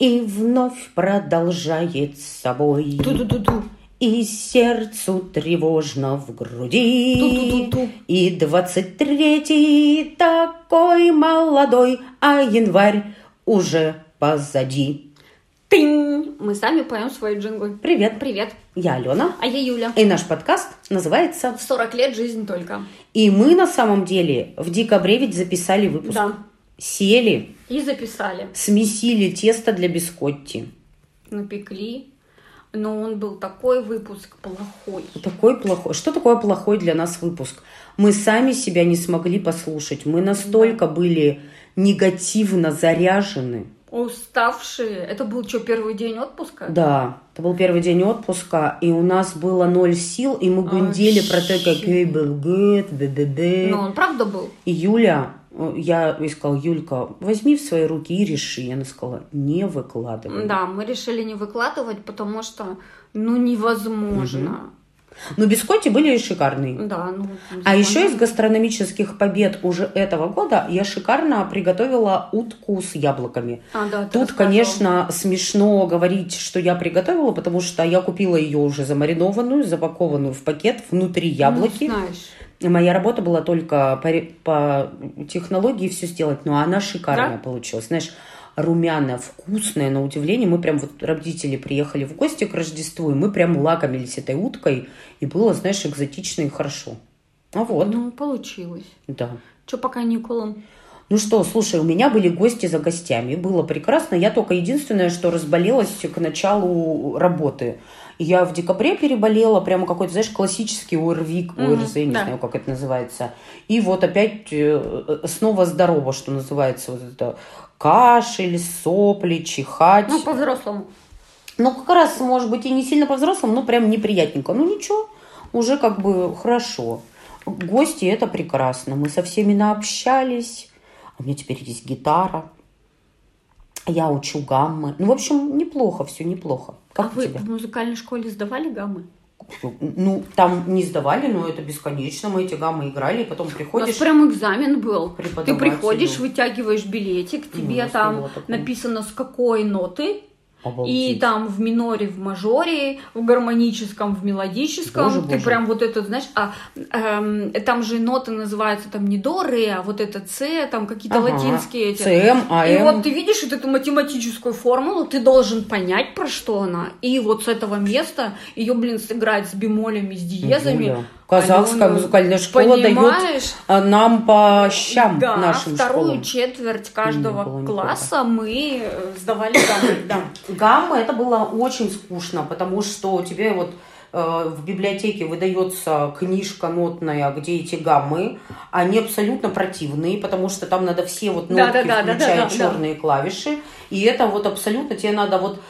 И вновь продолжает собой. Ту-ту-ту-ту. И сердцу тревожно в груди. Ту-ту-ту-ту. И двадцать третий такой молодой, а январь уже позади. Тынь. Мы сами поем свои джинглы. Привет, Привет. я Алена. А я Юля. И наш подкаст называется В 40 лет жизнь только. И мы на самом деле в декабре ведь записали выпуск. Да. Сели, И записали. смесили тесто для бискотти. Напекли. Но он был такой выпуск плохой. Такой плохой. Что такое плохой для нас выпуск? Мы сами себя не смогли послушать. Мы настолько были негативно заряжены. Уставшие. Это был что, первый день отпуска? Да, это был первый день отпуска, и у нас было ноль сил, и мы гундели про то, какой был год, бе-бе-бе. Но он правда был. И Юля, я ей сказала, Юлька, возьми в свои руки и реши. Она сказала, не выкладывай. Да, мы решили не выкладывать, потому что, ну, невозможно. Но бискотти были шикарные. Да, ну. А еще из гастрономических побед уже этого года я шикарно приготовила утку с яблоками. А, да, Тут, рассказывала. конечно, смешно говорить, что я приготовила, потому что я купила ее уже замаринованную, запакованную в пакет внутри яблоки. Ну, знаешь. Моя работа была только по, по технологии все сделать, но она шикарная Да? получилась. Знаешь, румяная, вкусная, на удивление. Мы прям вот родители приехали в гости к Рождеству, и мы прям лакомились этой уткой, и было, знаешь, экзотично и хорошо. А вот, Ну, получилось. да. Что по каникулам? Ну что, слушай, у меня были гости за гостями. Было прекрасно. Я только единственное, что разболелась к началу работы. Я в декабре переболела, прямо какой-то, знаешь, классический ОРВИ, Мгм, ОРЗ, не да. знаю, как это называется. И вот опять э, снова здорово, что называется, вот это кашель, сопли, чихать. Ну, по-взрослому. Ну, как раз, может быть, и не сильно по-взрослому, но прям неприятненько. Ну, ничего, уже как бы хорошо. Гости – это прекрасно. Мы со всеми наобщались. У меня теперь есть гитара. Я учу гаммы. Ну, в общем, неплохо все, неплохо. Как а вы тебя? в музыкальной школе сдавали гаммы? Ну, там не сдавали, но это бесконечно. Мы эти гаммы играли, и потом У нас приходишь... прям экзамен был. Ты приходишь, вытягиваешь билетик, Ну, тебе не там написано с какой ноты, и Обалдеть. там в миноре, в мажоре, в гармоническом, в мелодическом. Боже, ты боже. прям вот этот, знаешь, а эм, там же ноты называются там не до, ре, а вот это С, там какие-то Ага. латинские эти. И АМ. вот ты видишь вот эту математическую формулу, ты должен понять, про что она. И вот с этого места ее, блин, сыграть с бемолями, с диезами. Юля, Казахская Алена, музыкальная школа дает Понимаешь? а, нам по щам Да, нашим вторую школам. четверть каждого было никогда. класса мы э, сдавали гаммы. Да. Гамма это было очень скучно, потому что тебе вот в библиотеке выдается книжка нотная, где эти гаммы, они абсолютно противные, потому что там надо все вот нотки, Да-да-да, включая да-да-да, черные клавиши, и это вот абсолютно тебе надо вот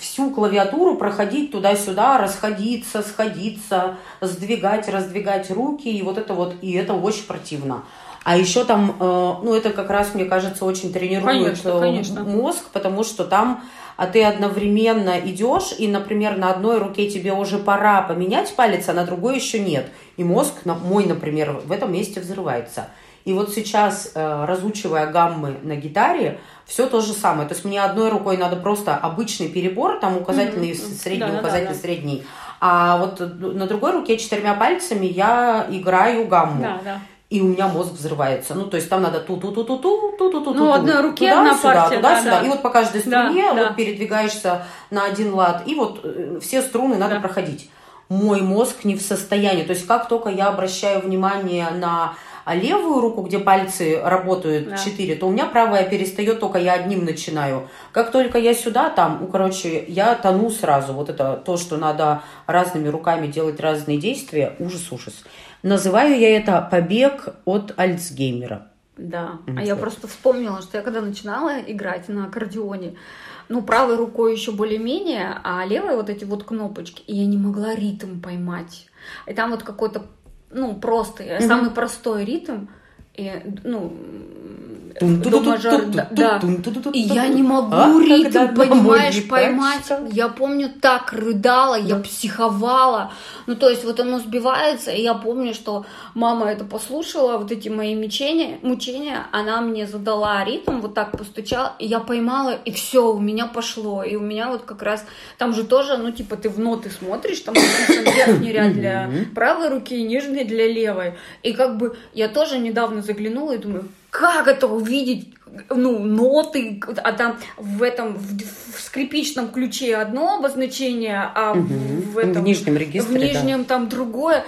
всю клавиатуру проходить туда-сюда, расходиться, сходиться, сдвигать, раздвигать руки, и вот это вот, и это очень противно. А еще там, э, ну это как раз, мне кажется, очень тренирует Конечно, э, конечно. мозг, потому что там а ты одновременно идешь, и, например, на одной руке тебе уже пора поменять палец, а на другой еще нет. И мозг, мой, например, в этом месте взрывается. И вот сейчас, э, разучивая гаммы на гитаре, все то же самое. То есть мне одной рукой надо просто обычный перебор, там указательный, Мгм. средний, Да-да-да, указательный, да. средний. А вот на другой руке четырьмя пальцами я играю гамму. Да, да. И у меня мозг взрывается. Ну, то есть там надо ту-ту-ту-ту-ту, ту-ту-ту-ту. Ну, одной руке туда, одна сюда, партия, туда, да, сюда. да. И вот по каждой Да, струне да. вот передвигаешься на один лад. И вот э, все струны надо Да. проходить. Мой мозг не в состоянии. То есть как только я обращаю внимание на левую руку, где пальцы работают Да. четыре, то у меня правая перестает, только я одним начинаю. Как только я сюда, там, ну, короче, я тону сразу. Вот это то, что надо разными руками делать разные действия, ужас-ужас. Называю я это побег от Альцгеймера. Да. А я просто вспомнила, что я когда начинала играть на аккордеоне, ну, правой рукой еще более-менее, а левой вот эти вот кнопочки, и я не могла ритм поймать. И там вот какой-то, ну, простый, Мгм. самый простой ритм, и, ну, до мажор, да. И я не могу ритм, понимаешь, поймать. Я помню, так рыдала, я психовала. Ну, то есть вот оно сбивается, и я помню, что мама это послушала, вот эти мои мучения, мучения, она мне задала ритм, вот так постучала, и я поймала, и все, у меня пошло. И у меня вот как раз, там же тоже, ну, типа, ты в ноты смотришь, там верхний ряд для правой руки, нижний для левой. И как бы я тоже недавно заглянула и думаю, как это увидеть, ну, ноты, а там в этом, в, в скрипичном ключе одно обозначение, а угу. в, этом... В нижнем регистре, В нижнем да. там другое.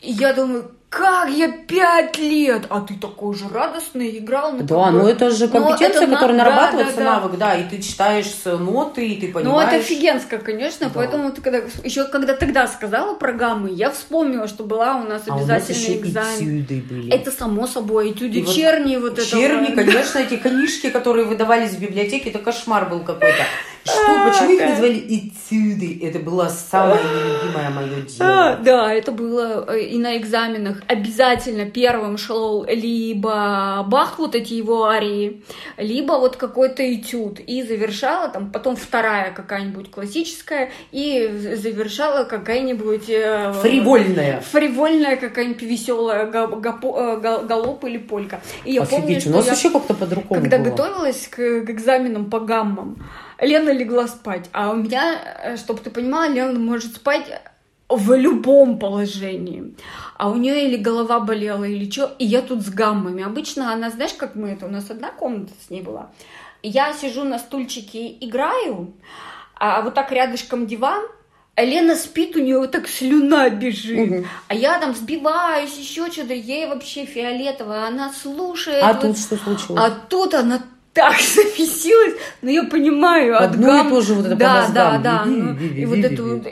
И я думаю, как я пять лет, а ты такой же радостный играл на Да, ну это же компетенция, это которая на... нарабатывается, да, да, навык, да, и ты читаешь ноты, и ты понимаешь. Ну это офигенско, конечно, да. поэтому ты когда, еще когда тогда сказала про гаммы, я вспомнила, что была у нас а обязательный у нас экзамен. были. Это само собой, этюды, и черни вот, вот это. Черни, конечно, эти книжки, которые выдавались в библиотеке, это кошмар был какой-то. Что, а, почему их называли этюды? Это было самое любимое мое дело. А, да, это было э, и на экзаменах обязательно первым шел либо Бах, вот эти его арии, либо вот какой-то этюд. И завершала там, потом вторая какая-нибудь классическая, и завершала какая-нибудь... Э, фривольная. Фривольная какая-нибудь веселая э, галоп или полька. И я Офигеть, помню, у нас я, еще как-то по-другому Когда было. готовилась к, к экзаменам по гаммам, Лена легла спать, а у меня, э, чтобы ты понимала, Лена может спать в любом положении. А у нее или голова болела, или что, и я тут с гаммами. Обычно она, знаешь, как мы это, у нас одна комната с ней была. Я сижу на стульчике играю, а вот так рядышком диван, а Лена спит, у нее вот так слюна бежит. Угу. А я там сбиваюсь, еще что-то, ей вообще фиолетово, она слушает. А вот, тут что случилось? А тут она так забесилась, но я понимаю, от Одно гам... и то же вот это да, по Да, да, ну, и вот эту,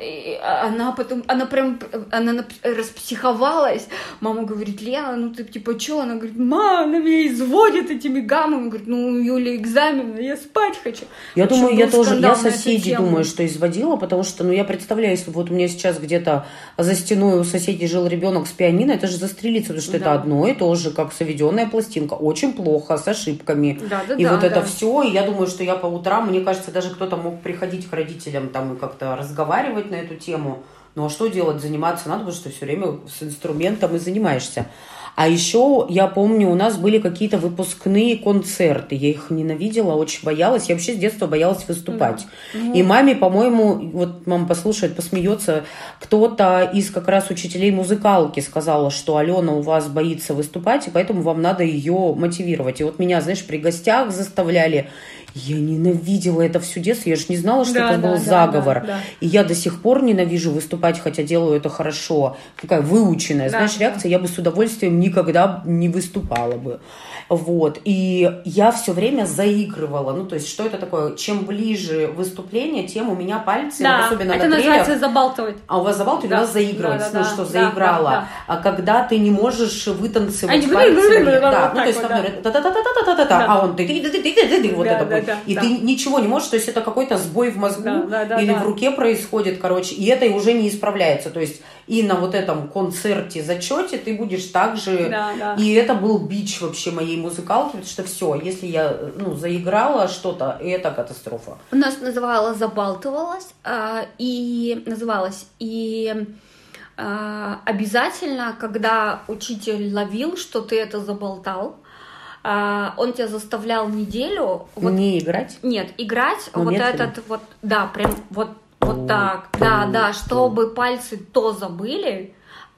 а, она потом, она прям, она распсиховалась, мама говорит, Лена, ну ты типа что? Она говорит, мама, она меня изводит этими гаммами, говорит, ну у Юли экзамен, я спать хочу. Я думаю, я тоже, я соседей думаю, что изводила, потому что, ну я представляю, если вот у меня сейчас где-то за стеной у соседей жил ребенок с пианино, это же застрелиться, потому что да. это одно и то же, как заведенная пластинка, очень плохо, с ошибками. Да, да, и да вот да. это все. И я думаю, что я по утрам, мне кажется, даже кто-то мог приходить к родителям там и как-то разговаривать на эту тему. Ну а что делать? Заниматься надо, потому что все время с инструментом и занимаешься. А еще, я помню, у нас были какие-то выпускные концерты. Я их ненавидела, очень боялась. Я вообще с детства боялась выступать. Ну... И маме, по-моему, вот мама послушает, посмеется, кто-то из как раз учителей музыкалки сказала, что Алена у вас боится выступать, и поэтому вам надо ее мотивировать. И вот меня, знаешь, при гостях заставляли я ненавидела это всю детство. Я же не знала, что да, это да, был да, заговор. Да, да. И я до сих пор ненавижу выступать, хотя делаю это хорошо. Такая выученная, да, знаешь, реакция. Да. Я бы с удовольствием никогда не выступала бы. Вот. И я все время заигрывала. Ну, то есть, что это такое? Чем ближе выступление, тем у меня пальцы, да, особенно это на называется забалтывать. А у вас забалтывать, да. у нас заигрывать. Да, да, ну, что, да, заиграла. Да, да. А когда ты не можешь вытанцевать пальцами. Да, ну, то есть, например, а он вот это будет. И ты ничего не можешь, то есть, это какой-то сбой в мозгу или в руке происходит, короче, и это уже не исправляется. То есть, и на вот этом концерте, зачете ты будешь также... Да, да. И это был бич вообще моей музыкалки, потому что все, если я ну, заиграла что-то, это катастрофа. У нас называлось «Забалтывалась», а, и называлось, и а, обязательно, когда учитель ловил, что ты это заболтал, а, он тебя заставлял неделю... Вот, не играть? Нет, играть Но вот медленно. этот вот, да, прям вот вот так, да, да, чтобы пальцы то забыли,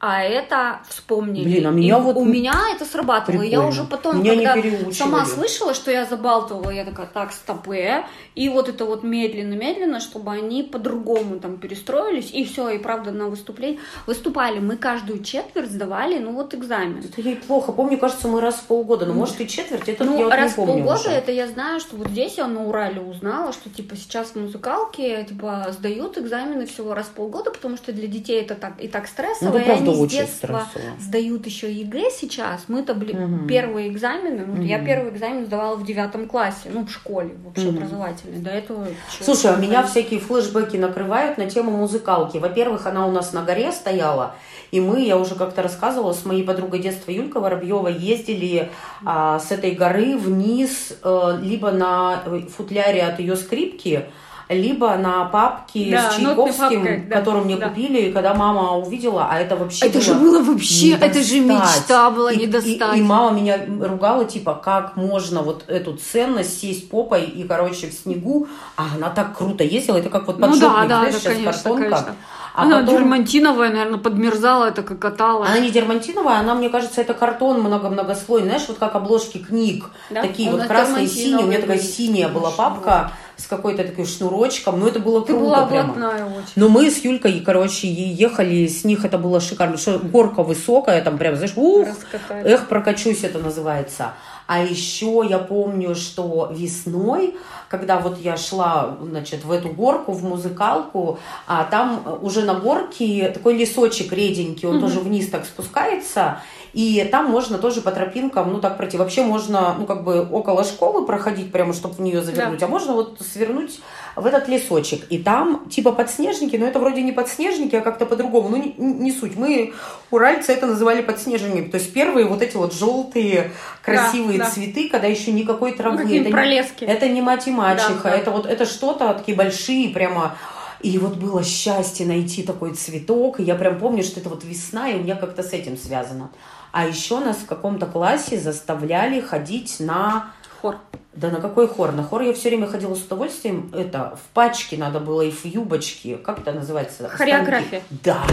а это вспомнили. Блин, а меня и вот... У меня это срабатывало. Прикольно. Я уже потом, меня когда сама слышала, что я забалтывала, я такая, так, стопе. И вот это вот медленно-медленно, чтобы они по-другому там перестроились. И все, и правда на выступлении. Выступали мы каждую четверть сдавали, ну вот экзамен. Это ей плохо. Помню, кажется, мы раз в полгода. Но может и четверть, это ну, я вот раз не помню в полгода уже. это я знаю, что вот здесь я на Урале узнала, что типа сейчас в музыкалке типа сдают экзамены всего раз в полгода, потому что для детей это так и так стрессово. Ну, и они с детства стрессово. сдают еще ЕГЭ сейчас. Мы-то угу. первые экзамены, угу. я первый экзамен сдавала в девятом классе, ну, в школе вообще угу. образовательной. До этого... Слушай, а у меня всякие флешбеки накрывают на тему музыкалки. Во-первых, она у нас на горе стояла, и мы, я уже как-то рассказывала, с моей подругой детства Юлькой Воробьева ездили а, с этой горы вниз, а, либо на футляре от ее скрипки, либо на папке да, с Чайковским, папка, да, которую мне да. купили, и когда мама увидела, а это вообще Это было же было вообще, это же мечта была и, не достать. И, и, мама меня ругала, типа, как можно вот эту ценность сесть попой и, короче, в снегу, а она так круто ездила, это как вот поджопник, ну, да, да, знаешь, да, сейчас конечно, картонка. Конечно. А она потом... дермантиновая, наверное, подмерзала, это как катала. Она не дермантиновая, она, мне кажется, это картон много-многослойный. Знаешь, вот как обложки книг, да? такие вот красные, синие. У меня такая синяя была папка с какой-то такой шнурочком. Ну, это было Ты круто была прямо. очень. Но мы с Юлькой, короче, ехали с них, это было шикарно. Что горка высокая, там прям, знаешь, ух, эх, прокачусь, это называется. А еще я помню, что весной, когда вот я шла, значит, в эту горку, в музыкалку, а там уже на горке такой лесочек реденький, он mm-hmm. тоже вниз так спускается, и там можно тоже по тропинкам, ну так пройти. Вообще можно, ну как бы около школы проходить, прямо чтобы в нее завернуть, да. а можно вот свернуть в этот лесочек. И там типа подснежники, но это вроде не подснежники, а как-то по-другому. Ну не, не суть. Мы, уральцы, это называли подснежниками. То есть первые вот эти вот желтые красивые да, да. цветы, когда еще никакой травы. Ну, это, пролески. Не, это не мать и мачеха, да, да. это вот это что-то такие большие прямо и вот было счастье найти такой цветок. И я прям помню, что это вот весна, и у меня как-то с этим связано. А еще нас в каком-то классе заставляли ходить на... Хор. Да на какой хор? На хор я все время ходила с удовольствием. Это в пачке надо было и в юбочке. Как это называется? Хореография. Да.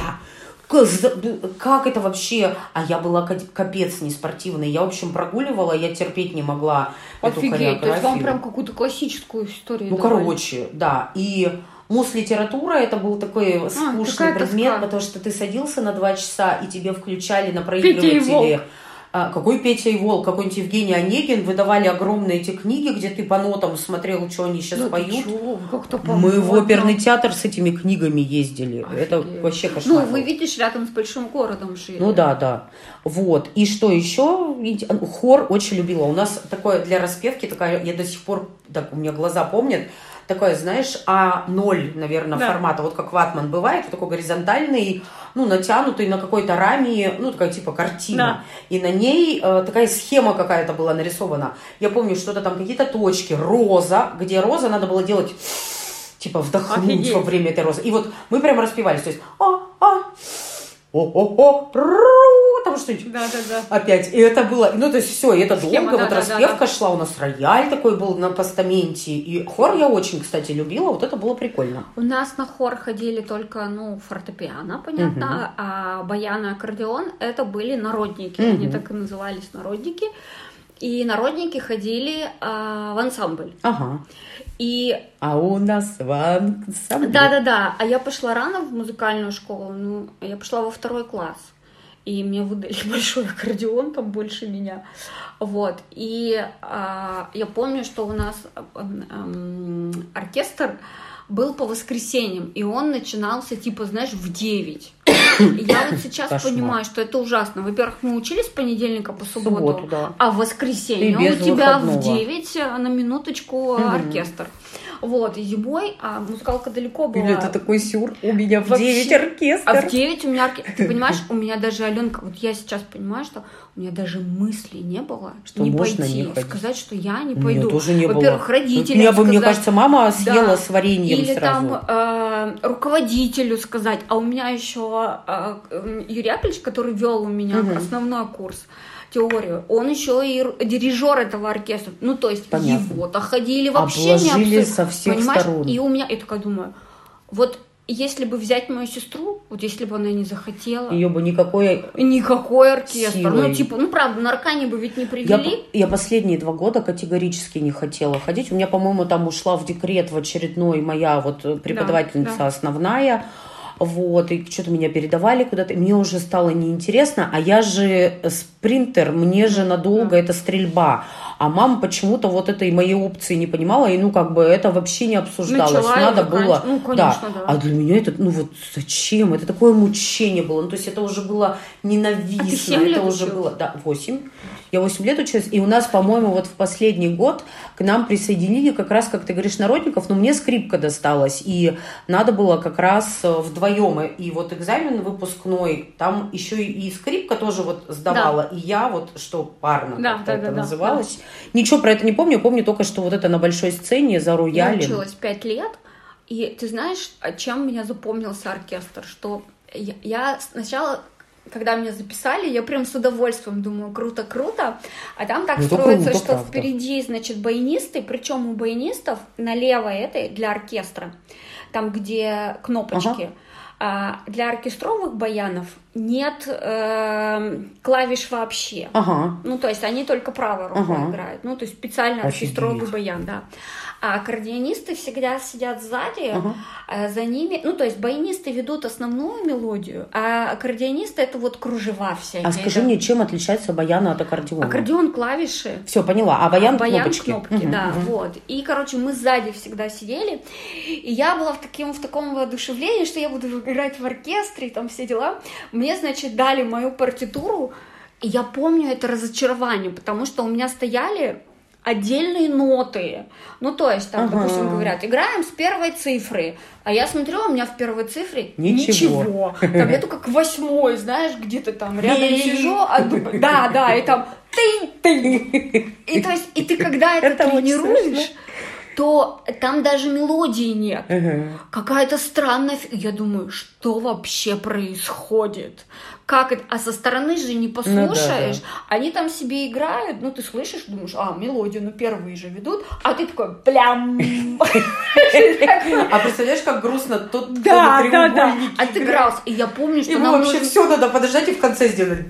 Как это вообще? А я была капец неспортивной. Я, в общем, прогуливала, я терпеть не могла Офигеть, эту хореографию. то есть вам прям какую-то классическую историю Ну, давали. короче, да. И Мус-литература это был такой а, скучный а, предмет, тоска. потому что ты садился на два часа, и тебе включали на проигрывателе какой Петя и Волк, какой-нибудь Евгений Онегин, выдавали огромные эти книги, где ты по нотам смотрел, что они сейчас да поют. Мы в оперный театр с этими книгами ездили. Офигеть. Это вообще кошмар. Ну, вы видишь, рядом с большим городом жили. Ну да, да. Вот. И что еще? Хор очень любила. У нас такое для распевки, такая, я до сих пор, так, у меня глаза помнят, такое, знаешь, А0, наверное, да. формата, вот как ватман бывает, такой горизонтальный, ну, натянутый на какой-то раме, ну, такая типа картина. Да. И на ней э, такая схема какая-то была нарисована. Я помню, что-то там какие-то точки, роза, где роза надо было делать типа вдохнуть Офигеть. во время этой розы. И вот мы прям распевались, то есть а, а, о-о-о, там что-нибудь. Да, да, да. Опять. И это было, ну, то есть все, и это Схема, долго, да, вот да, распевка да, да. шла, у нас рояль такой был на постаменте. И хор я очень, кстати, любила, вот это было прикольно. У нас на хор ходили только, ну, фортепиано, понятно, угу. а баян и аккордеон это были народники, угу. они так и назывались народники. И народники ходили а, в ансамбль. Ага. И... А у нас в ансамбле. Да-да-да. А я пошла рано в музыкальную школу. Ну, я пошла во второй класс. И мне выдали большой аккордеон, там больше меня. Вот. И а, я помню, что у нас а, а, оркестр был по воскресеньям, и он начинался, типа, знаешь, в 9. Я вот сейчас Кошмар. понимаю, что это ужасно. Во-первых, мы учились с понедельника по субботу, субботу да. а в воскресенье у тебя выходного. в 9 э, на минуточку угу. оркестр. Вот, и зимой, а музыкалка далеко была. Или это такой сюр, у меня в Вообще, 9 оркестр. А в 9 у меня оркестр. Ты понимаешь, у меня даже, Аленка, вот я сейчас понимаю, что у меня даже мысли не было, что не пойти, не сказать, что я не пойду. У тоже не Во-первых, родителям Меня бы, мне кажется, мама съела да. с вареньем Или сразу. там э, руководителю сказать. А у меня еще э, Юрий Яковлевич, который вел у меня угу. основной курс, теорию. Он еще и дирижер этого оркестра. Ну, то есть его-то ходили вообще Обложили не со всех понимаешь? сторон. И у меня, я такая думаю, вот если бы взять мою сестру, вот если бы она не захотела... Ее бы никакой... Никакой оркестр. Ну, силой. Ну, типа, ну, правда, на Аркане бы ведь не привели. Я, я последние два года категорически не хотела ходить. У меня, по-моему, там ушла в декрет в очередной моя вот преподавательница да, да. основная Вот, и что-то меня передавали куда-то. Мне уже стало неинтересно, а я же спринтер, мне же надолго это стрельба. А мама почему-то вот этой моей опции не понимала, и ну как бы это вообще не обсуждалось. Начала Надо было. Ну, конечно, да. да. А для меня это, ну вот зачем? Это такое мучение было. Ну, то есть это уже было ненавистно. А ты 7 лет это уже было, да, 8. Я 8 лет училась, и у нас, по-моему, вот в последний год к нам присоединили как раз, как ты говоришь, народников, но мне скрипка досталась, и надо было как раз э, вдвоем. И вот экзамен выпускной, там еще и скрипка тоже вот сдавала, да. и я вот, что парно да, как да, это да, называлось. Да. Ничего про это не помню, помню только, что вот это на большой сцене за роялем. Я училась 5 лет, и ты знаешь, чем меня запомнился оркестр, что я, я сначала когда меня записали, я прям с удовольствием думаю, круто-круто. А там так ну, строится, круто, что правда. впереди, значит, баянисты, причем у баянистов налево этой для оркестра, там, где кнопочки. Ага. А для оркестровых баянов нет э, клавиш вообще. Ага. Ну, то есть они только правой рукой ага. играют. Ну, то есть специально оркестровый баян, да. А аккордеонисты всегда сидят сзади, uh-huh. за ними, ну то есть баянисты ведут основную мелодию, а аккордеонисты это вот кружева всякие. А скажи это... мне, чем отличается баян от аккордеона? Аккордеон клавиши. Все, поняла. А баян, а баян кнопочки. кнопки, uh-huh, да, uh-huh. вот. И, короче, мы сзади всегда сидели, и я была в таком, в таком воодушевлении, что я буду играть в оркестре, и там все дела. Мне, значит, дали мою партитуру, и я помню это разочарование, потому что у меня стояли отдельные ноты. Ну, то есть, там, ага. допустим, говорят, играем с первой цифры. А я смотрю, у меня в первой цифре ничего. ничего. Там я только к восьмой, знаешь, где-то там рядом сижу, а думаю, да, да, и там ты, ты. И то есть, и ты когда это, это тренируешь, то там даже мелодии нет. Ага. Какая-то странная... Я думаю, что вообще происходит? как это, а со стороны же не послушаешь, ну, да, да. они там себе играют, ну ты слышишь, думаешь, а, мелодию, ну первые же ведут, а ты такой, плям. А представляешь, как грустно тот, да, да, да, отыгрался, и я помню, что нам вообще все надо подождать и в конце сделать.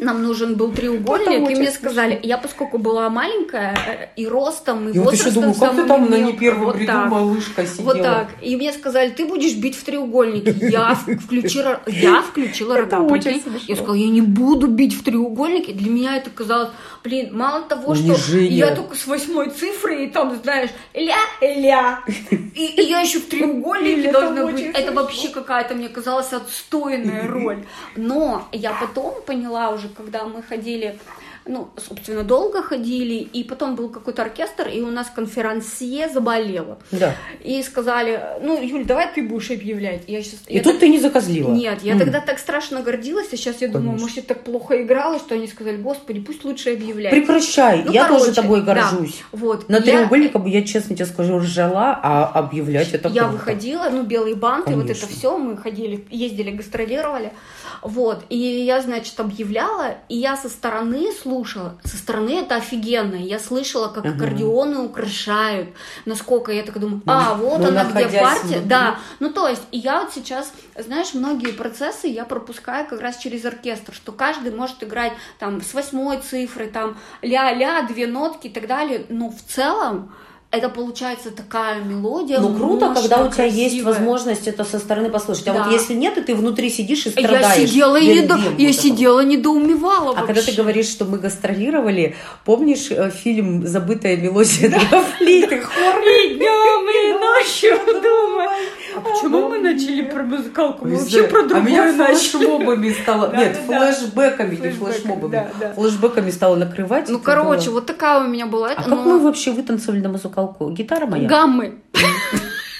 Нам нужен был треугольник, и мне сказали, я поскольку была маленькая, э, и ростом, и возрастом, Я думаю, как ты там на не первом ряду малышка сидела? Вот так, и мне сказали, ты будешь бить в треугольнике, я включила, я включила рогатый. Я сказала, я не буду бить в треугольнике. Для меня это казалось, блин, мало того, Унижение. что я только с восьмой цифрой, и там, знаешь, ля-ля. И, и я еще в треугольнике должна быть. Это вообще какая-то, мне казалось, отстойная роль. Но я потом поняла уже, когда мы ходили ну, собственно, долго ходили, и потом был какой-то оркестр, и у нас конферансье заболела. Да. И сказали, ну, Юль, давай ты будешь объявлять. Я сейчас, и я тут так... ты не закозлила. Нет, я mm. тогда так страшно гордилась, а сейчас я Конечно. думаю, может, я так плохо играла, что они сказали, господи, пусть лучше объявляют. Прекращай, ну, я короче, тоже тобой горжусь. Да, вот. На я... я, честно тебе скажу, ржала, а объявлять это Я круто. выходила, ну, белые банты, Конечно. вот это все, мы ходили, ездили, гастролировали. Вот, и я, значит, объявляла, и я со стороны слушала, со стороны это офигенно, я слышала, как uh-huh. аккордеоны украшают, насколько я так думаю, а, вот ну, она где партия, да, ну то есть, и я вот сейчас, знаешь, многие процессы я пропускаю как раз через оркестр, что каждый может играть там с восьмой цифры, там ля-ля, две нотки и так далее, но в целом это получается такая мелодия. Ну круто, мощная, когда у тебя красивая. есть возможность это со стороны послушать. А да. вот если нет, и ты внутри сидишь и страдаешь. Я сидела и недо... я сидела недоумевала. А вообще. когда ты говоришь, что мы гастролировали, помнишь э, фильм "Забытая мелодия" для флейты? Хор и днем и ночью думаю. А почему мы начали про музыкалку? Мы вообще про другое А меня флешмобами стало... Нет, флешбеками, не флешмобами. Флешбеками стало накрывать. Ну, короче, вот такая у меня была. А как мы вообще вытанцевали на музыкалку? Гитара моя? Гаммы.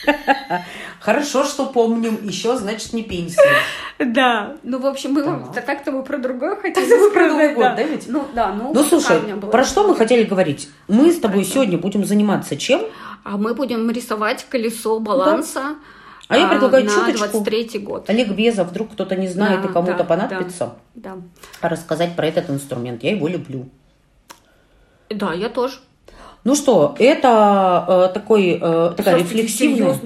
Хорошо, что помним. Еще, значит, не пенсия. Да. Ну, в общем, мы так-то мы про другое хотели сказать. про Новый год, да ведь? Ну, да. Ну, ну слушай, про что мы хотели говорить? Мы с тобой сегодня будем заниматься чем? А мы будем рисовать колесо баланса. А я предлагаю на чуточку. 23 год. Олег Безов, вдруг кто-то не знает да, и кому-то да, понадобится, да, да. рассказать про этот инструмент. Я его люблю. Да, я тоже. Ну что, это э, такой, э, такая рефлексивная...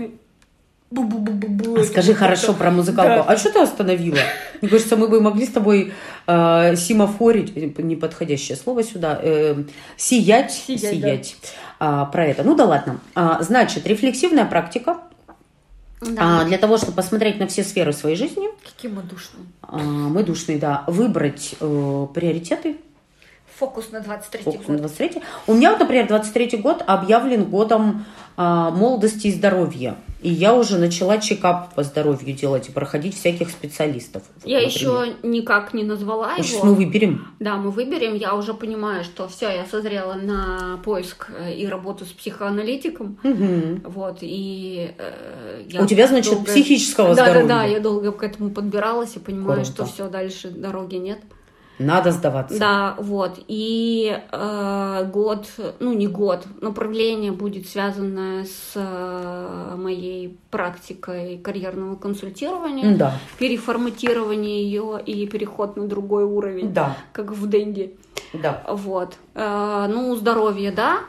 А скажи хорошо про музыкалку. Да. А что ты остановила? Мне кажется, мы бы могли с тобой э, симофорить, э, неподходящее слово сюда, э, сиять, сиять, сиять да. а, про это. Ну да ладно. А, значит, рефлексивная практика Да. А, для того, чтобы посмотреть на все сферы своей жизни. Какие мы душные. А, мы душные, да. Выбрать э, приоритеты Фокус на 23 Фокус год. на 23 У меня, вот, например, 23 год объявлен годом а, молодости и здоровья. И я уже начала чекап по здоровью делать и проходить всяких специалистов. Я например. еще никак не назвала его. Сейчас мы выберем. Да, мы выберем. Я уже понимаю, что все, я созрела на поиск э, и работу с психоаналитиком. Угу. Вот, и э, я У тебя, значит, долго... психического да, здоровья. Да, да, я долго к этому подбиралась и понимаю, Круто. что все, дальше дороги нет. Надо сдаваться. Да, вот. И э, год, ну не год, направление будет связано с э, моей практикой карьерного консультирования, да. переформатирование ее и переход на другой уровень, да. как в Дэнди. Да. Вот. Э, ну, здоровье, да,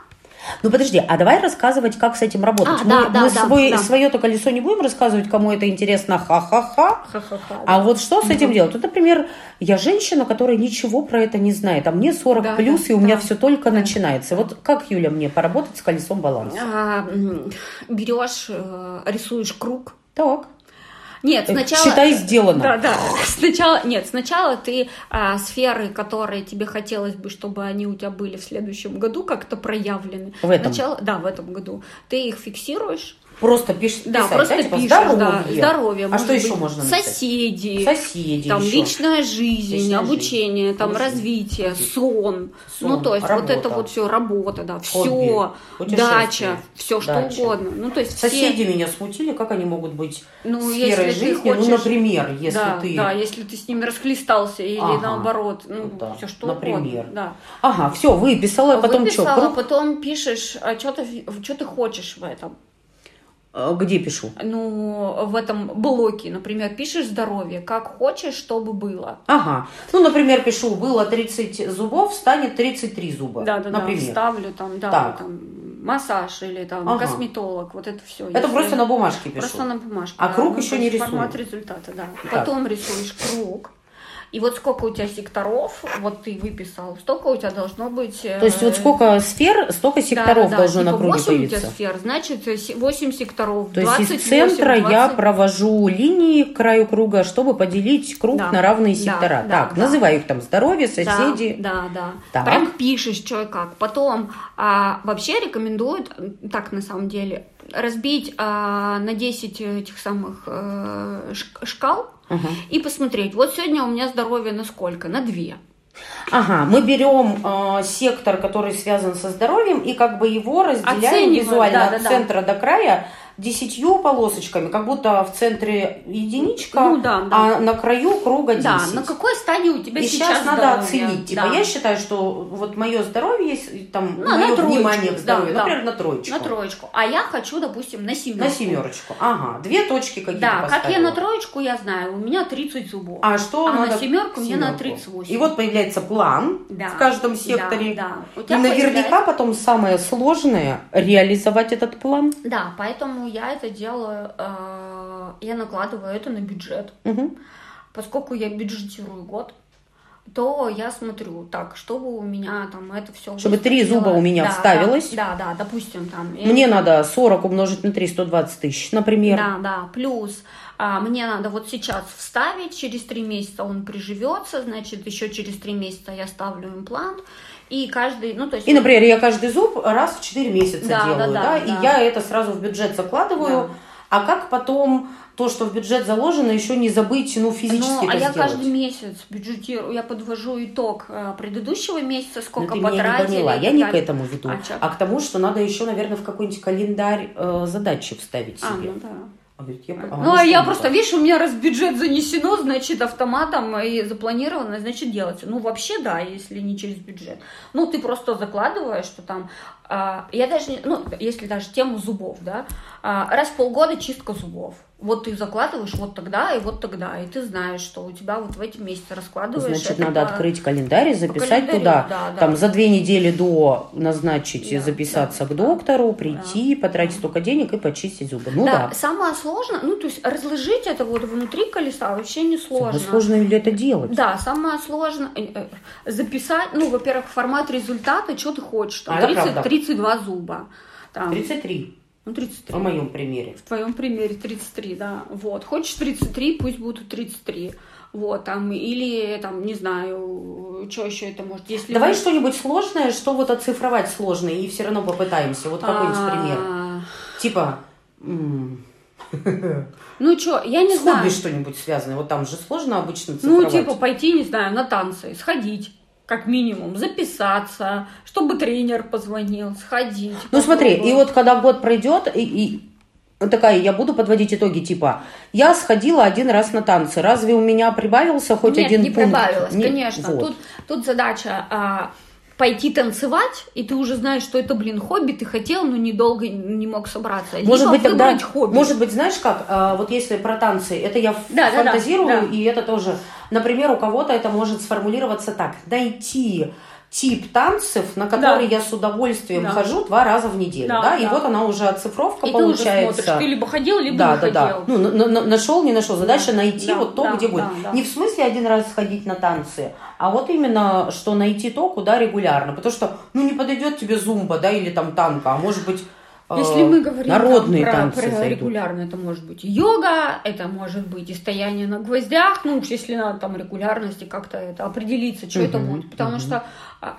ну подожди, а давай рассказывать, как с этим работать. А, мы да, мы да, свой, да. свое-то колесо не будем рассказывать, кому это интересно, ха-ха-ха. Ха-ха-ха а да. вот что с этим угу. делать? Вот, например, я женщина, которая ничего про это не знает, а мне 40 да, плюс, да, и у да. меня все только да. начинается. Вот как, Юля, мне поработать с колесом баланса? А, берешь, э, рисуешь круг. Так. Нет, э, сначала... Считай, сделано. Да, да. Сначала, нет, сначала ты а, сферы, которые тебе хотелось бы, чтобы они у тебя были в следующем году как-то проявлены. В этом? Сначала, да, в этом году. Ты их фиксируешь. Просто пишешь, да, писать, просто да, типа, пишешь, здоровье. да, здоровье. А что еще можно написать? Соседи, соседи, там еще. личная жизнь, личная обучение, жизнь. там развитие, сон. сон, ну то есть работа. вот это вот все работа, да, все, дача, все что угодно. Ну то есть соседи все... меня смутили, как они могут быть ну, сферой жизни, ну, хочешь, ну например, если да, ты, да, если ты с ними расхлестался или ага. наоборот, ну да. все что например. угодно, да. Ага, все, выписала, потом выписала, что? потом пишешь, а что ты, что ты хочешь в этом. А, где пишу? Ну, в этом блоке, например, пишешь здоровье, как хочешь, чтобы было. Ага. Ну, например, пишу, было 30 зубов, станет 33 зуба. Да, да, например. да. Ставлю там, да, так. там массаж или там ага. косметолог, вот это все. Это Если просто на бумажке пишу. Просто на бумажке. А да, круг ну, еще не рисую. Формат результата, да. Так. Потом рисуешь круг. И вот сколько у тебя секторов, вот ты выписал, столько у тебя должно быть... То есть вот э, сколько сфер, столько секторов да, да, должно типа на круге 8 появиться. 8 у тебя сфер, значит 8 секторов, То есть из центра 20... я провожу линии к краю круга, чтобы поделить круг да, на равные сектора. Да, так, да, называю их там здоровье, соседи. Да, да, да. Так. Прям пишешь, что и как. Потом а, вообще рекомендуют, так на самом деле, разбить а, на 10 этих самых а, шкал, угу. и посмотреть, вот сегодня у меня здоровье на сколько? На две. Ага, мы берем э, сектор, который связан со здоровьем, и как бы его разделяем Оцениваем, визуально да, от да, центра до края десятью полосочками, как будто в центре единичка, ну, да, да. а на краю круга 10. Да, на какой стадии у тебя и сейчас, сейчас надо здоровье? оценить. Типа, да. я считаю, что вот мое здоровье есть, там, ну, мое внимание к здоровью, да, например, на троечку. На троечку. А я хочу, допустим, на семерку. На семерочку. Ага, две точки какие-то Да, поставила. как я на троечку, я знаю, у меня 30 зубов. А что а надо? на семерку мне на 38. И вот появляется план да. в каждом секторе. Да, да. И наверняка появляется... потом самое сложное реализовать этот план. Да, поэтому я это делаю э, я накладываю это на бюджет. Угу. Поскольку я бюджетирую год, то я смотрю, так, чтобы у меня там это все... Чтобы три зуба у меня да, вставилось. Да, да, да, допустим, там... Мне я, надо 40 умножить на 3, 120 тысяч, например. Да, да, плюс мне надо вот сейчас вставить, через три месяца он приживется, значит, еще через три месяца я ставлю имплант, и каждый, ну то есть... И, например, я каждый зуб раз в 4 месяца да, делаю, да, да, да, и я это сразу в бюджет закладываю, да. а как потом то, что в бюджет заложено, еще не забыть, ну, физически ну, а я сделать. каждый месяц бюджетирую, я подвожу итог э, предыдущего месяца, сколько Но ты потратили. Меня не поняла. Я не к этому веду, а, а к тому, что надо еще, наверное, в какой-нибудь календарь э, задачи вставить а, себе. А, ну да. Говорит, я, а, ну, а я просто, видишь, у меня раз бюджет занесено, значит, автоматом и запланировано, значит, делается. Ну, вообще, да, если не через бюджет. Ну, ты просто закладываешь, что там... А, я даже, ну, если даже тему зубов, да, раз в полгода чистка зубов вот ты закладываешь вот тогда и вот тогда, и ты знаешь, что у тебя вот в эти месяцы раскладываешь. Значит, надо по... открыть календарь и записать туда, да, там да. за две недели до назначить, да, записаться да, к доктору, прийти, да. потратить столько денег и почистить зубы. Ну да. да. Самое сложное, ну то есть разложить это вот внутри колеса вообще не сложно. Самое сложно ли это делать? Да, самое сложное э, э, записать, ну, во-первых, формат результата, что ты хочешь, там, а 30, 32 зуба. Там, 33. Ну, 33. По моем примере. В твоем примере 33, да. Вот. Хочешь 33, пусть будут 33. Вот, там, или, там, не знаю, что еще это может... Если Давай вы... что-нибудь сложное, что вот оцифровать сложно, и все равно попытаемся. Вот какой-нибудь а. пример. Типа... Ну что, я не знаю. Хобби что-нибудь связанное. Вот там же сложно обычно цифровать. Ну, типа пойти, не знаю, на танцы, сходить как минимум, записаться, чтобы тренер позвонил, сходить. Ну смотри, и вот когда год пройдет, и, и такая, я буду подводить итоги, типа, я сходила один раз на танцы, разве у меня прибавился хоть Нет, один не пункт? прибавилось, не... конечно. Вот. Тут, тут задача а, пойти танцевать, и ты уже знаешь, что это, блин, хобби, ты хотел, но недолго не мог собраться. Может Либо быть, тогда, хобби. может быть, знаешь как, а, вот если про танцы, это я да, фантазирую, да, да. и это тоже, например, у кого-то это может сформулироваться так, найти тип танцев, на которые да. я с удовольствием да. хожу два раза в неделю, да, да? да. и вот она уже оцифровка и получается. Ты, уже смотришь, ты либо ходил, либо да, не да, ходил. Да. Ну, на, на, нашел, не нашел. Задача да. найти да, вот то, да, где будет. Да, да. Не в смысле один раз сходить на танцы, а вот именно, что найти то, куда регулярно. Потому что, ну, не подойдет тебе зумба, да, или там танка, а может быть если мы говорим народные там, про, танцы про регулярно, это может быть йога, это может быть и стояние на гвоздях, ну уж если надо там регулярности как-то это определиться, что uh-huh, это будет, потому uh-huh. что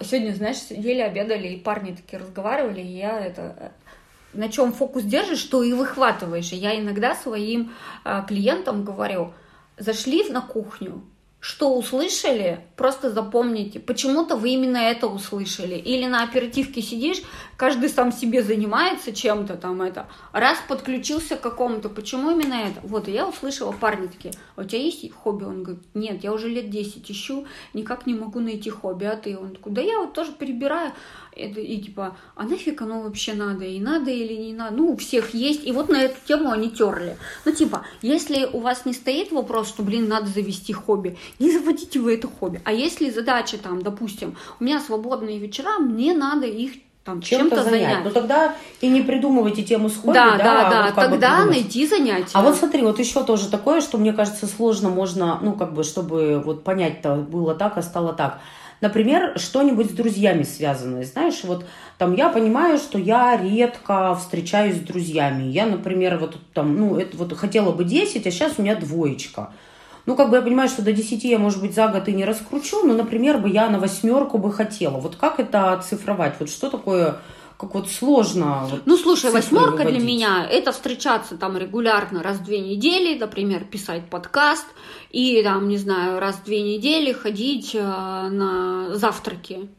сегодня, знаешь, сидели, обедали, и парни такие разговаривали, и я это э, на чем фокус держишь, что и выхватываешь. И я иногда своим а, клиентам говорю, зашли на кухню, что услышали, просто запомните. Почему-то вы именно это услышали. Или на оперативке сидишь, каждый сам себе занимается чем-то там это. Раз подключился к какому-то, почему именно это? Вот, я услышала парни такие, «А у тебя есть хобби? Он говорит, нет, я уже лет 10 ищу, никак не могу найти хобби, а ты? Он такой, да я вот тоже перебираю. Это, и типа, а нафиг оно вообще надо? И надо или не надо? Ну, у всех есть. И вот на эту тему они терли. Ну, типа, если у вас не стоит вопрос, что, блин, надо завести хобби, не заводите вы это хобби. А если задача там, допустим, у меня свободные вечера, мне надо их там чем-то, чем занять. занять. Ну тогда и не придумывайте тему с хобби, да, да, да, да. Вот тогда найти занятие. А вот смотри, вот еще тоже такое, что мне кажется сложно можно, ну как бы, чтобы вот понять-то было так, а стало так. Например, что-нибудь с друзьями связанное. Знаешь, вот там я понимаю, что я редко встречаюсь с друзьями. Я, например, вот там, ну, это вот хотела бы 10, а сейчас у меня двоечка. Ну, как бы я понимаю, что до 10 я, может быть, за год и не раскручу, но, например, бы я на восьмерку бы хотела. Вот как это оцифровать? Вот что такое как вот сложно. Вот ну, слушай, восьмерка для меня это встречаться там регулярно раз в две недели, например, писать подкаст и там, не знаю, раз в две недели ходить э, на завтраки.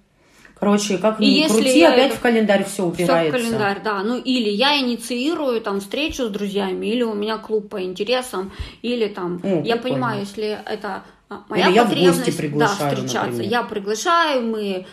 Короче, как ни и крути, если опять это... в календарь все упирается. Все в календарь, да. Ну, или я инициирую там встречу с друзьями, или у меня клуб по интересам, или там, О, я прикольно. понимаю, если это а, моя или потребность, я в гости да, встречаться. Например. Я приглашаю, мы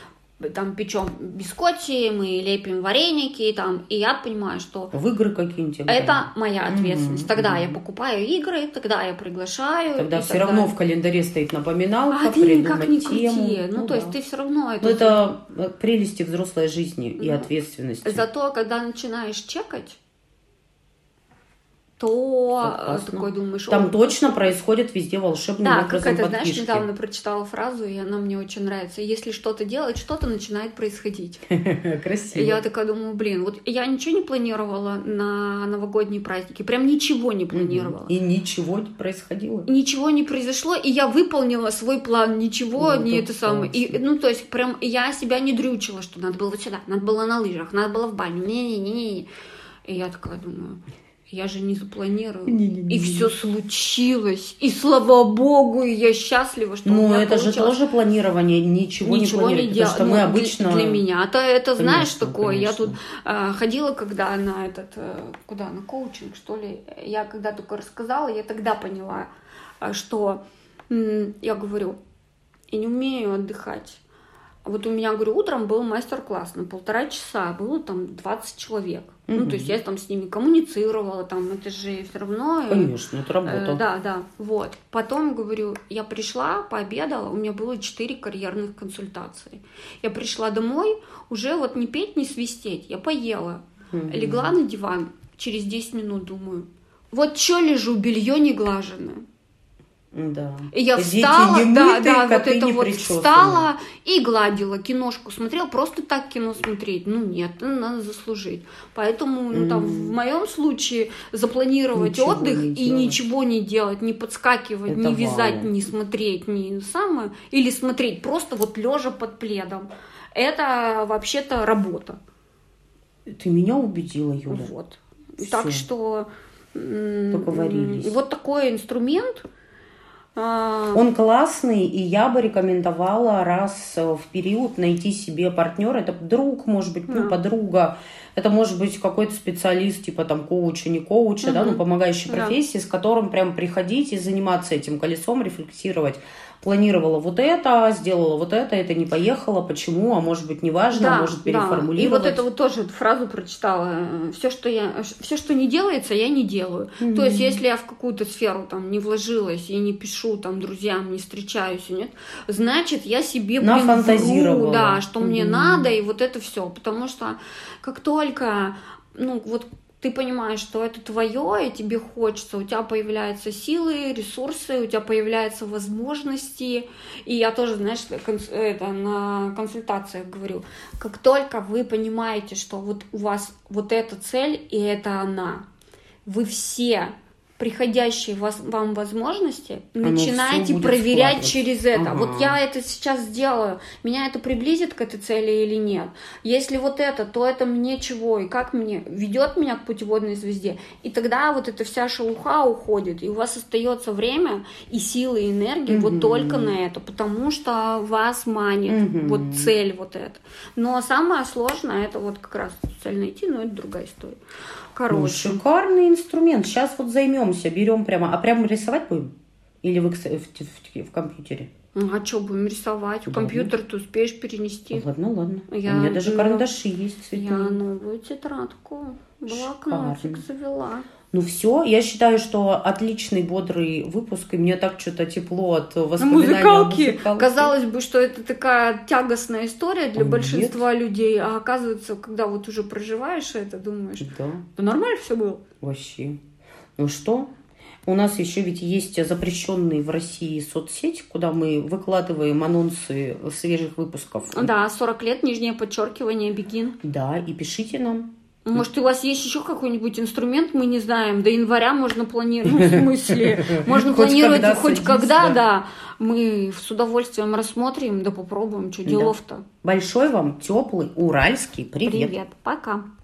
там печем бискотти, мы лепим вареники, там, и я понимаю, что... В игры какие-нибудь Это моя ответственность. Mm-hmm. Тогда mm-hmm. я покупаю игры, тогда я приглашаю. Тогда все тогда... равно в календаре стоит напоминалка, а ты никак не тему. Крути. Ну, ну, то да. есть ты все равно это... Но это э, прелести взрослой жизни ну, и ответственности. Зато, когда начинаешь чекать, то Согласна. такой думаешь... Там точно происходит везде волшебный да, образом как это, знаешь, недавно прочитала фразу, и она мне очень нравится. Если что-то делать, что-то начинает происходить. Красиво. я такая думаю, блин, вот я ничего не планировала на новогодние праздники, прям ничего не планировала. И ничего не происходило. Ничего не произошло, и я выполнила свой план, ничего ну, не это самое. И, ну, то есть прям я себя не дрючила, что надо было вот сюда, надо было на лыжах, надо было в баню, не-не-не-не. И я такая думаю, я же не запланировала. Не, не, не, и все случилось. И слава богу, и я счастлива, что Ну, это получилось. же тоже планирование, ничего, ничего не. Не потому что мы ну, обычно... Для, для меня-то это, конечно, знаешь, такое. Конечно. Я тут э, ходила, когда на этот, э, куда, на коучинг, что ли. Я когда только рассказала, я тогда поняла, э, что э, я говорю, я не умею отдыхать. Вот у меня, говорю, утром был мастер-класс на полтора часа, было там 20 человек. Mm-hmm. Ну, то есть я там с ними коммуницировала, там, это же все равно... Э, Конечно, это работа. Э, да, да, вот. Потом, говорю, я пришла, пообедала, у меня было 4 карьерных консультации. Я пришла домой, уже вот не петь, не свистеть, я поела. Mm-hmm. Легла на диван, через 10 минут думаю, вот что лежу, белье не глаженное. Да. И я Дети встала, не да, да, вот это вот встала и гладила киношку, смотрела, просто так кино смотреть. Ну нет, ну, надо заслужить. Поэтому, ну там, в моем случае запланировать ничего отдых и ничего не делать, не подскакивать, это не вязать, вау. не смотреть, не самое, или смотреть просто вот лежа под пледом. Это вообще-то работа. Ты меня убедила, Юля. Вот. Всё. Так что Поговорились. И вот такой инструмент. А, Он классный, и я бы рекомендовала раз в период найти себе партнера. Это друг, может быть, ну, подруга. Это может быть какой-то специалист, типа там коуча, не коуча, угу. да, ну, помогающей профессии, да. с которым прям приходить и заниматься этим колесом, рефлексировать планировала вот это, сделала вот это, это не поехало, почему, а может быть неважно, да, а может переформулировать. Да. И вот эту вот тоже фразу прочитала. Все, что я, все, что не делается, я не делаю. Mm-hmm. То есть, если я в какую-то сферу там не вложилась и не пишу там друзьям, не встречаюсь, нет, значит, я себе блин, вру, да, что mm-hmm. мне надо, и вот это все. Потому что как только ну, вот ты понимаешь, что это твое, и тебе хочется, у тебя появляются силы, ресурсы, у тебя появляются возможности. И я тоже, знаешь, это на консультациях говорю, как только вы понимаете, что вот у вас вот эта цель, и это она, вы все приходящие вам возможности, Оно начинайте проверять через это. Ага. Вот я это сейчас сделаю, меня это приблизит к этой цели или нет. Если вот это, то это мне чего, и как мне ведет меня к путеводной звезде. И тогда вот эта вся шелуха уходит, и у вас остается время и силы, и энергии угу. вот только на это, потому что вас манит угу. вот цель вот эта. Но самое сложное это вот как раз цель найти, но это другая история. Короче. Ну, шикарный инструмент. Сейчас вот займемся, берем прямо. А прямо рисовать будем? Или в, в, в, в компьютере? А что будем рисовать? В компьютер ты успеешь перенести. Ладно, ладно. Я, У меня даже карандаши есть цветные. Я новую тетрадку, блокнотик завела. Ну все, я считаю, что отличный бодрый выпуск, и мне так что-то тепло от воспоминаний музыкалки. музыкалке. Казалось бы, что это такая тягостная история для Нет. большинства людей, а оказывается, когда вот уже проживаешь это, думаешь, да, да нормально все было. Вообще. Ну что, у нас еще ведь есть запрещенные в России соцсети, куда мы выкладываем анонсы свежих выпусков. Да, 40 лет, нижнее подчеркивание, бегин. Да, и пишите нам. Может, у вас есть еще какой-нибудь инструмент, мы не знаем. До января можно планировать, в смысле, можно планировать хоть когда, да. Мы с удовольствием рассмотрим, да попробуем, что делов-то. Большой вам теплый уральский привет. Привет, пока.